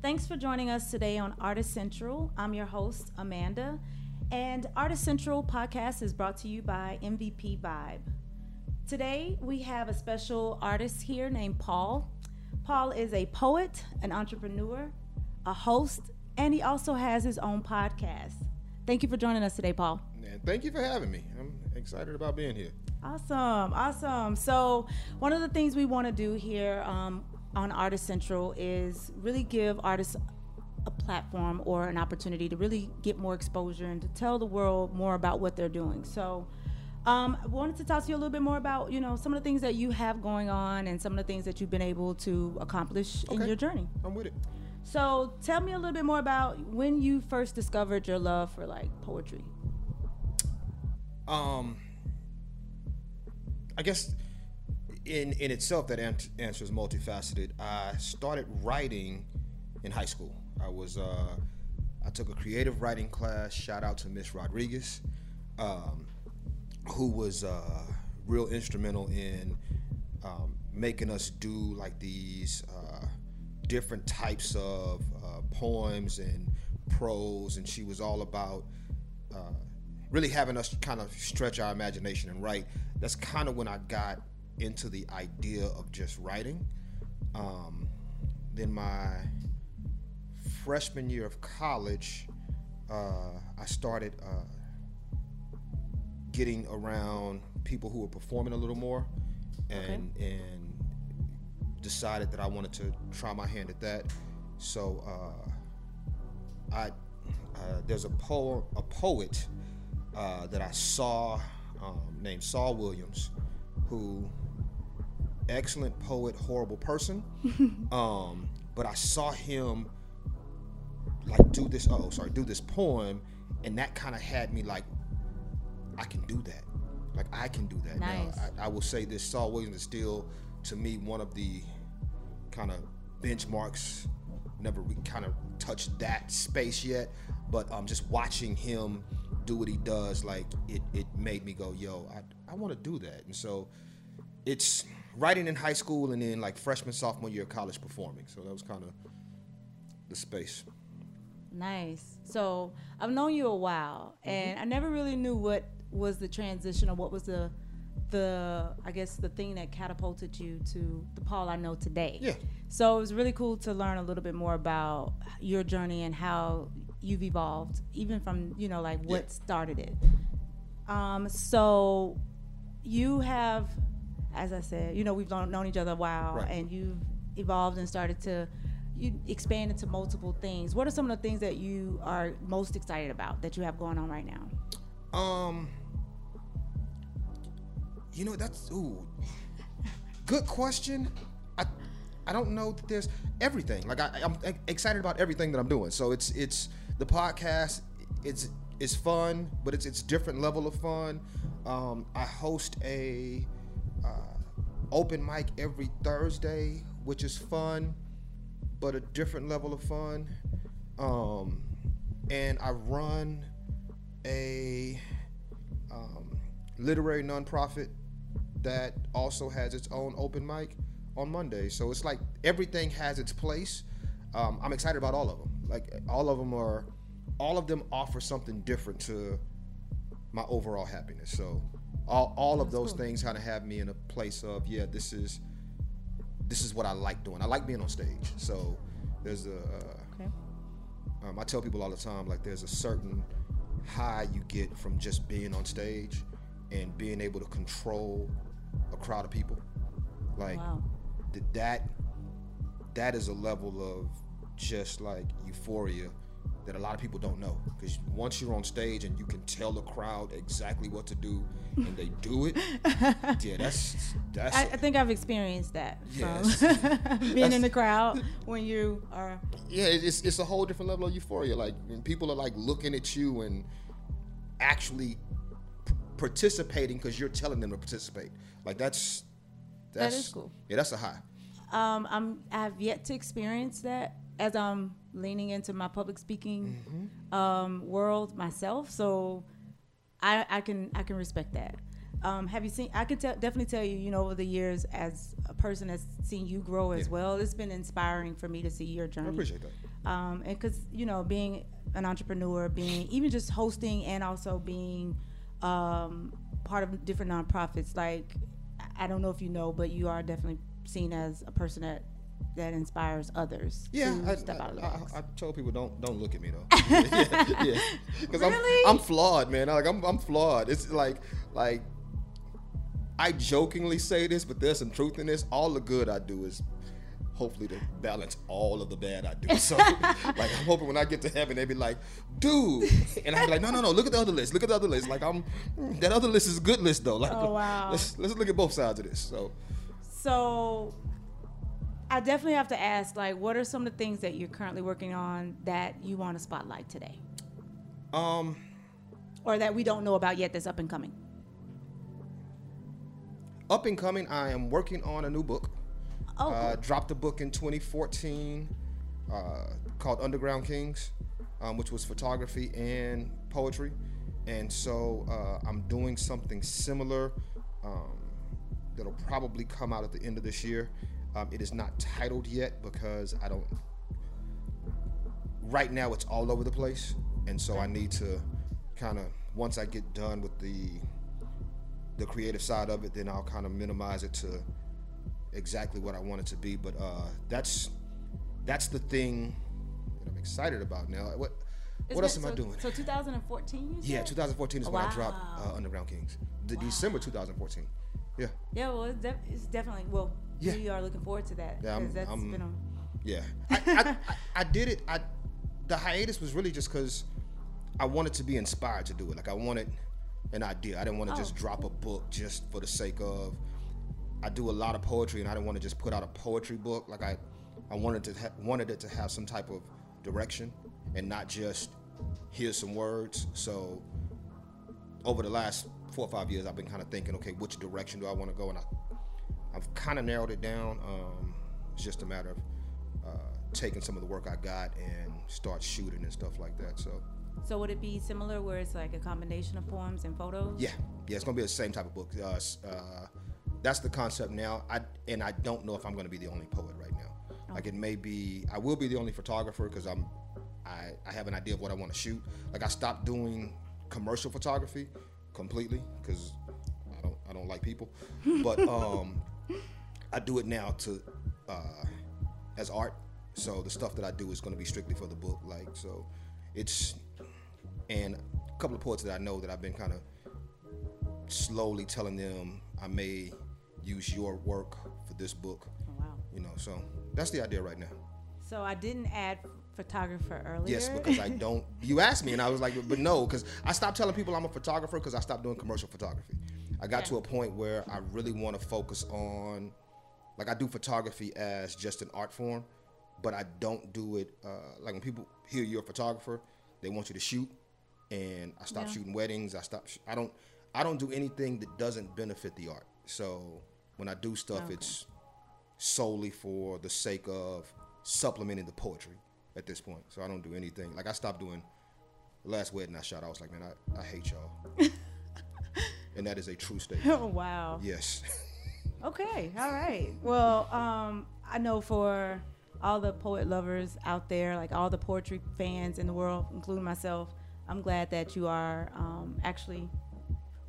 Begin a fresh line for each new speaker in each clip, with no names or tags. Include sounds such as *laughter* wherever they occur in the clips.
Thanks for joining us today on Artist Central. I'm your host, Amanda, and Artist Central podcast is brought to you by MVP Vibe. Today, we have a special artist here named Paul. Paul is a poet, an entrepreneur, a host, and he also has his own podcast. Thank you for joining us today, Paul.
And thank you for having me. I'm excited about being here.
Awesome, awesome. So, one of the things we want to do here um, on Artist Central is really give artists a platform or an opportunity to really get more exposure and to tell the world more about what they're doing. So, um, I wanted to talk to you a little bit more about, you know, some of the things that you have going on and some of the things that you've been able to accomplish in your journey.
I'm with it.
So, tell me a little bit more about when you first discovered your love for like poetry.
Um, I guess in in itself that answer is multifaceted. I started writing in high school. I was uh, I took a creative writing class. Shout out to Miss Rodriguez, um, who was uh, real instrumental in um, making us do like these uh, different types of uh, poems and prose, and she was all about uh, really having us kind of stretch our imagination and write. That's kind of when I got into the idea of just writing. Um, then my freshman year of college, uh, I started uh, getting around people who were performing a little more, and and decided that I wanted to try my hand at that. So uh, I uh, there's a poem a poet uh, that I saw um, named Saul Williams, who excellent poet, horrible person. *laughs* um, but I saw him like do this. Oh, sorry, do this poem, and that kind of had me like, I can do that. Like I can do that.
Nice.
Now, I, I will say this: Saul Williams is still, to me, one of the kind of benchmarks. Never we kind of touched that space yet, but um, just watching him do what he does, like it, it made me go, yo, I, I want to do that. And so it's writing in high school and then like freshman, sophomore year of college performing. So that was kind of the space.
Nice. So I've known you a while, and I never really knew what was the transition or what was the the I guess the thing that catapulted you to the Paul I know today.
Yeah.
So it was really cool to learn a little bit more about your journey and how you've evolved, even from you know like what
Yeah.
started it. Um, so you have, as I said, you know we've known, each other a while,
Right.
and you've evolved and started to you expand into multiple things. What are some of the things that you are most excited about that you have going on right now?
Um, you know that's ooh, good question. I I don't know that there's everything. Like I, I'm excited about everything that I'm doing. So it's it's the podcast. It's it's fun, but it's it's different level of fun. Um, I host a open mic every Thursday, which is fun, but a different level of fun. Um, and I run a um, literary nonprofit that also has its own open mic on Monday. So it's like everything has its place. Um, I'm excited about all of them. Like all of them are, all of them offer something different to my overall happiness. So all, all of those things kind of have me in a place of yeah, this is this is what I like doing. I like being on stage. So there's a
Okay.
um, I tell people all the time, like there's a certain high you get from just being on stage and being able to control a crowd of people. Like
Wow.
th- that, that is a level of just like euphoria that a lot of people don't know. Because once you're on stage and you can tell the crowd exactly what to do and they do it, *laughs* yeah, that's that's.
I, I think I've experienced that
Yes.
from *laughs* being in the crowd when you are.
yeah, it's it's a whole different level of euphoria. Like when people are like looking at you and actually participating because you're telling them to participate. Like that's
That
that's
cool.
Yeah, that's a high.
Um, I'm I've yet to experience that as I'm leaning into my public speaking
Mm-hmm.
um, world myself. So I, I can I can respect that. Um, have you seen? I could tell, definitely tell you, you know, over the years, as a person that's seen you grow as
Yeah.
well, it's been inspiring for me to see your journey.
I appreciate that.
um, and because you know being an entrepreneur being even just hosting and also being um, part of different nonprofits like i don't know if you know but you are definitely seen as a person that that inspires others
Yeah,
to
I,
step out of the box.
I, I told people don't don't look at me though. *laughs* yeah, yeah, because
Really?
I'm I'm flawed, man. Like I'm I'm flawed. It's like like I jokingly say this, but there's some truth in this. All the good I do is hopefully to balance all of the bad I do. *laughs* So like I'm hoping when I get to heaven, they be like, dude, and I'm like, no, no, no, look at the other list. Look at the other list. Like I'm mm, that other list is a good list though. Like
Oh, wow.
let's let's look at both sides of this. So
so i definitely have to ask like what are some of the things that you're currently working on that you want to spotlight today
um
or that we don't know about yet that's up and coming
up and coming, I am working on a new book.
oh
Uh,
cool.
dropped a book in 2014 uh, called Underground Kings, um, which was photography and poetry. And so uh, I'm doing something similar um, that'll probably come out at the end of this year. Um, it is not titled yet because I don't. Right now, it's all over the place, and so I need to kind of once I get done with the the creative side of it, then I'll kind of minimize it to exactly what I want it to be. But uh, that's that's the thing that I'm excited about now. What
Isn't
what else
it-
am I doing?
so 2014 you
yeah, 2014 is when I dropped uh, Underground Kings. The December 2014. Yeah,
Yeah, well, it's, def- it's definitely well.
Yeah.
We are looking forward to that
Yeah, I'm-
that's
I'm-
been a
yeah. I, *laughs* I, I, I did it. I the hiatus was really just because I wanted to be inspired to do it. Like I wanted an idea. I didn't want to just
Oh,
drop a book just for the sake of. I do a lot of poetry, and I didn't want to just put out a poetry book. Like I, I wanted to ha- wanted it to have some type of direction, and not just here's some words. So over the last four or five years, I've been kind of thinking, okay, which direction do I want to go? And I, I've kind of narrowed it down. Um, it's just a matter of uh, taking some of the work I got and start shooting and stuff like that. So
So would it be similar where it's like a combination of poems and photos?
yeah, yeah, it's gonna be the same type of book. Uh, uh, that's the concept now. I and I don't know if I'm gonna be the only poet right now. Like it may be, I will be the only photographer because I'm, I, I have an idea of what I want to shoot. Like I stopped doing commercial photography completely because I don't I don't like people, but *laughs* um, I do it now to uh, as art. So the stuff that I do is going to be strictly for the book. Like so, it's and a couple of poets that I know that I've been kind of slowly telling them I may use your work for this book.
Oh, wow.
You know, so that's the idea right now.
So I didn't add photographer earlier.
Yes, because I don't. You asked me, and I was like, but no, because I stopped telling people I'm a photographer because I stopped doing commercial photography. I got to a point where I really want to focus on, like, I do photography as just an art form, but I don't do it uh, like when people hear you're a photographer, they want you to shoot, and I stopped
Yeah.
shooting weddings. I stopped. sh- I don't. I don't do anything that doesn't benefit the art. So when I do stuff,
Okay.
it's solely for the sake of supplementing the poetry at this point. So I don't do anything. Like I stopped doing last wedding I shot. I was like, man, I, I hate y'all. *laughs* and that is a true *laughs* statement.
oh wow.
Yes. *laughs*
Okay. All right. Well, um, I know for all the poet lovers out there, like all the poetry fans in the world, including myself, I'm glad that you are um, actually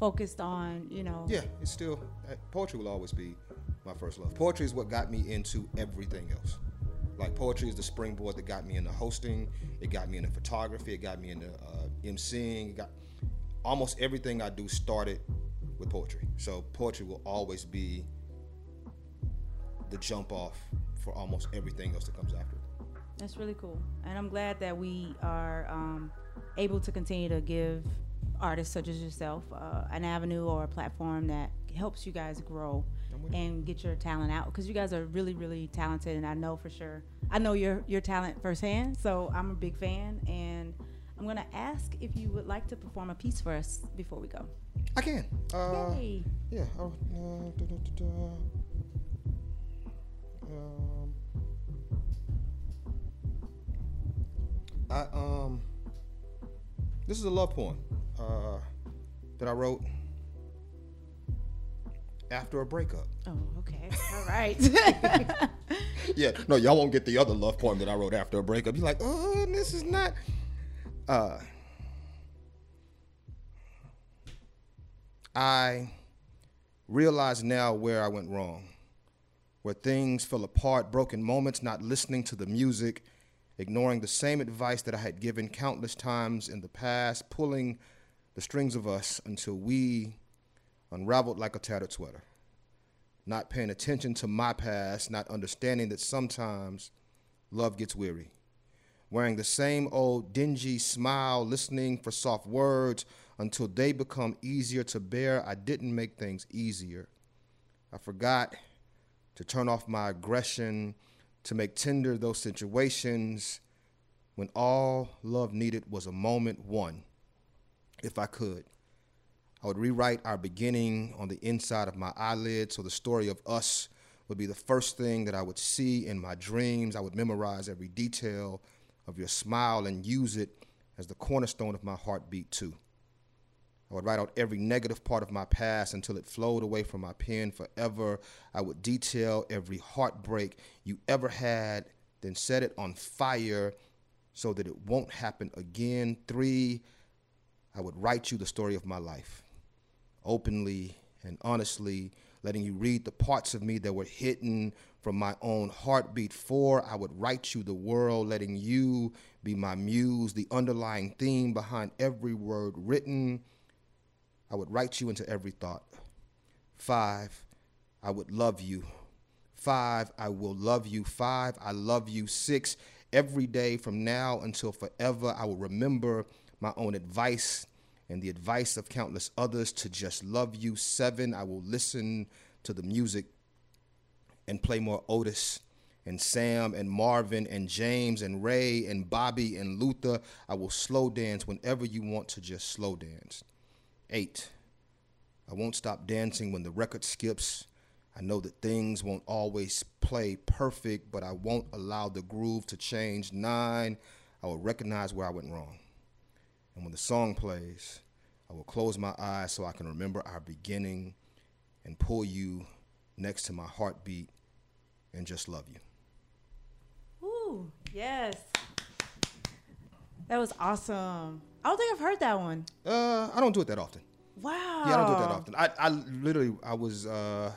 focused on, you know.
yeah, it's still uh, poetry will always be my first love. Poetry is what got me into everything else. Like poetry is the springboard that got me into hosting. It got me into photography. It got me into uh, emceeing. It got almost everything I do started with poetry. So poetry will always be the jump off for almost everything else that comes after it.
That's really cool, and I'm glad that we are um, able to continue to give artists such as yourself uh, an avenue or a platform that helps you guys grow
I'm with you.
and get your talent out because you guys are really, really talented, and I know for sure. I know your your talent firsthand, so I'm a big fan, and I'm gonna ask if you would like to perform a piece for us before we go.
I can. Uh,
Yay!
Yeah. Oh, uh, da, da, da, da. Um, I um. This is a love poem uh, that I wrote after a breakup.
Oh, okay. All *laughs* right. *laughs*
yeah, no, y'all won't get the other love poem that I wrote after a breakup. You're like, oh, this is not. Uh, I realize now where I went wrong, where things fell apart, broken moments, not listening to the music, ignoring the same advice that I had given countless times in the past, pulling the strings of us until we unraveled like a tattered sweater. Not paying attention to my past, not understanding that sometimes love gets weary. Wearing the same old dingy smile, listening for soft words until they become easier to bear. I didn't make things easier. I forgot to turn off my aggression, to make tender those situations when all love needed was a moment, one, if I could. I would rewrite our beginning on the inside of my eyelids so the story of us would be the first thing that I would see in my dreams. I would memorize every detail of your smile and use it as the cornerstone of my heartbeat, too. I would write out every negative part of my past until it flowed away from my pen forever. I would detail every heartbreak you ever had, then set it on fire so that it won't happen again. Three, I would write you the story of my life openly and honestly, letting you read the parts of me that were hidden from my own heartbeat. Four, I would write you the world, letting you be my muse, the underlying theme behind every word written. I would write you into every thought. Five, I would love you. Five, I will love you. Five, I love you. Six, every day from now until forever, I will remember my own advice and the advice of countless others to just love you. Seven, I will listen to the music and play more Otis and Sam and Marvin and James and Ray and Bobby and Luther. I will slow dance whenever you want to just slow dance. Eight, I won't stop dancing when the record skips. I know that things won't always play perfect, but I won't allow the groove to change. Nine, I will recognize where I went wrong. And when the song plays, I will close my eyes so I can remember our beginning and pull you next to my heartbeat and just love you.
Ooh, yes. That was awesome. I don't think I've heard that one.
Uh, I don't do it that often.
Wow.
Yeah, I don't do it that often. I, I literally, I was, uh,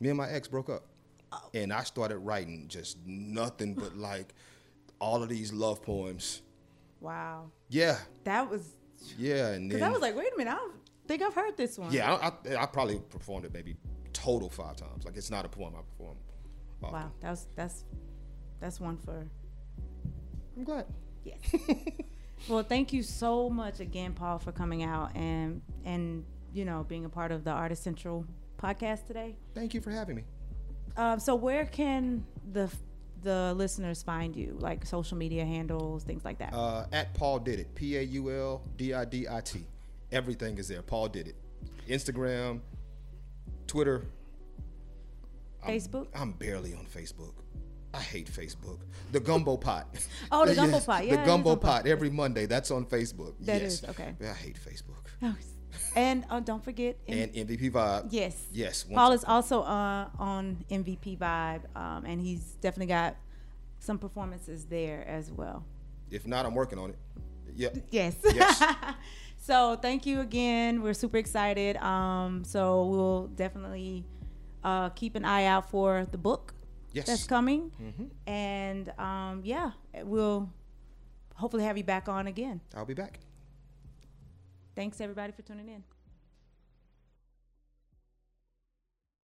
me and my ex broke up.
Oh.
And I started writing just nothing but *sighs* like all of these love poems.
Wow.
Yeah,
That was
yeah. And
because
then,
I was like, wait a minute, I don't think I've heard this one.
yeah, I, I, I probably performed it maybe total five times. Like it's not a poem I perform. often.
Wow. That was that's that's one for
I'm glad.
Yes. *laughs* well, thank you so much again, Paul, for coming out and and you know being a part of the Artist Central podcast today.
Thank you for having me.
Um, so where can the the listeners find you? Like social media handles, things like that.
Uh, at Paul Did It. P A U L D I D I T. Everything is there. Paul Did It. Instagram, Twitter. I'm-
Facebook?
I'm barely on Facebook. I hate Facebook. The gumbo pot. *laughs*
Oh, the gumbo pot. Yeah,
the gumbo pot every Monday. That's on Facebook.
That
yes.
is, okay.
I hate Facebook. *laughs*
and uh, don't forget.
And MVP Vibe.
Yes.
Yes.
Paul is also uh, on MVP Vibe, um, and he's definitely got some performances there as well.
If not, I'm working on it. Yeah.
Yes.
Yes. *laughs*
so thank you again. We're super excited. Um, so we'll definitely uh, keep an eye out for the book
Yes.
that's coming,
Mhm.
and um, yeah, we'll hopefully have you back on again.
I'll be back.
Thanks everybody for tuning in.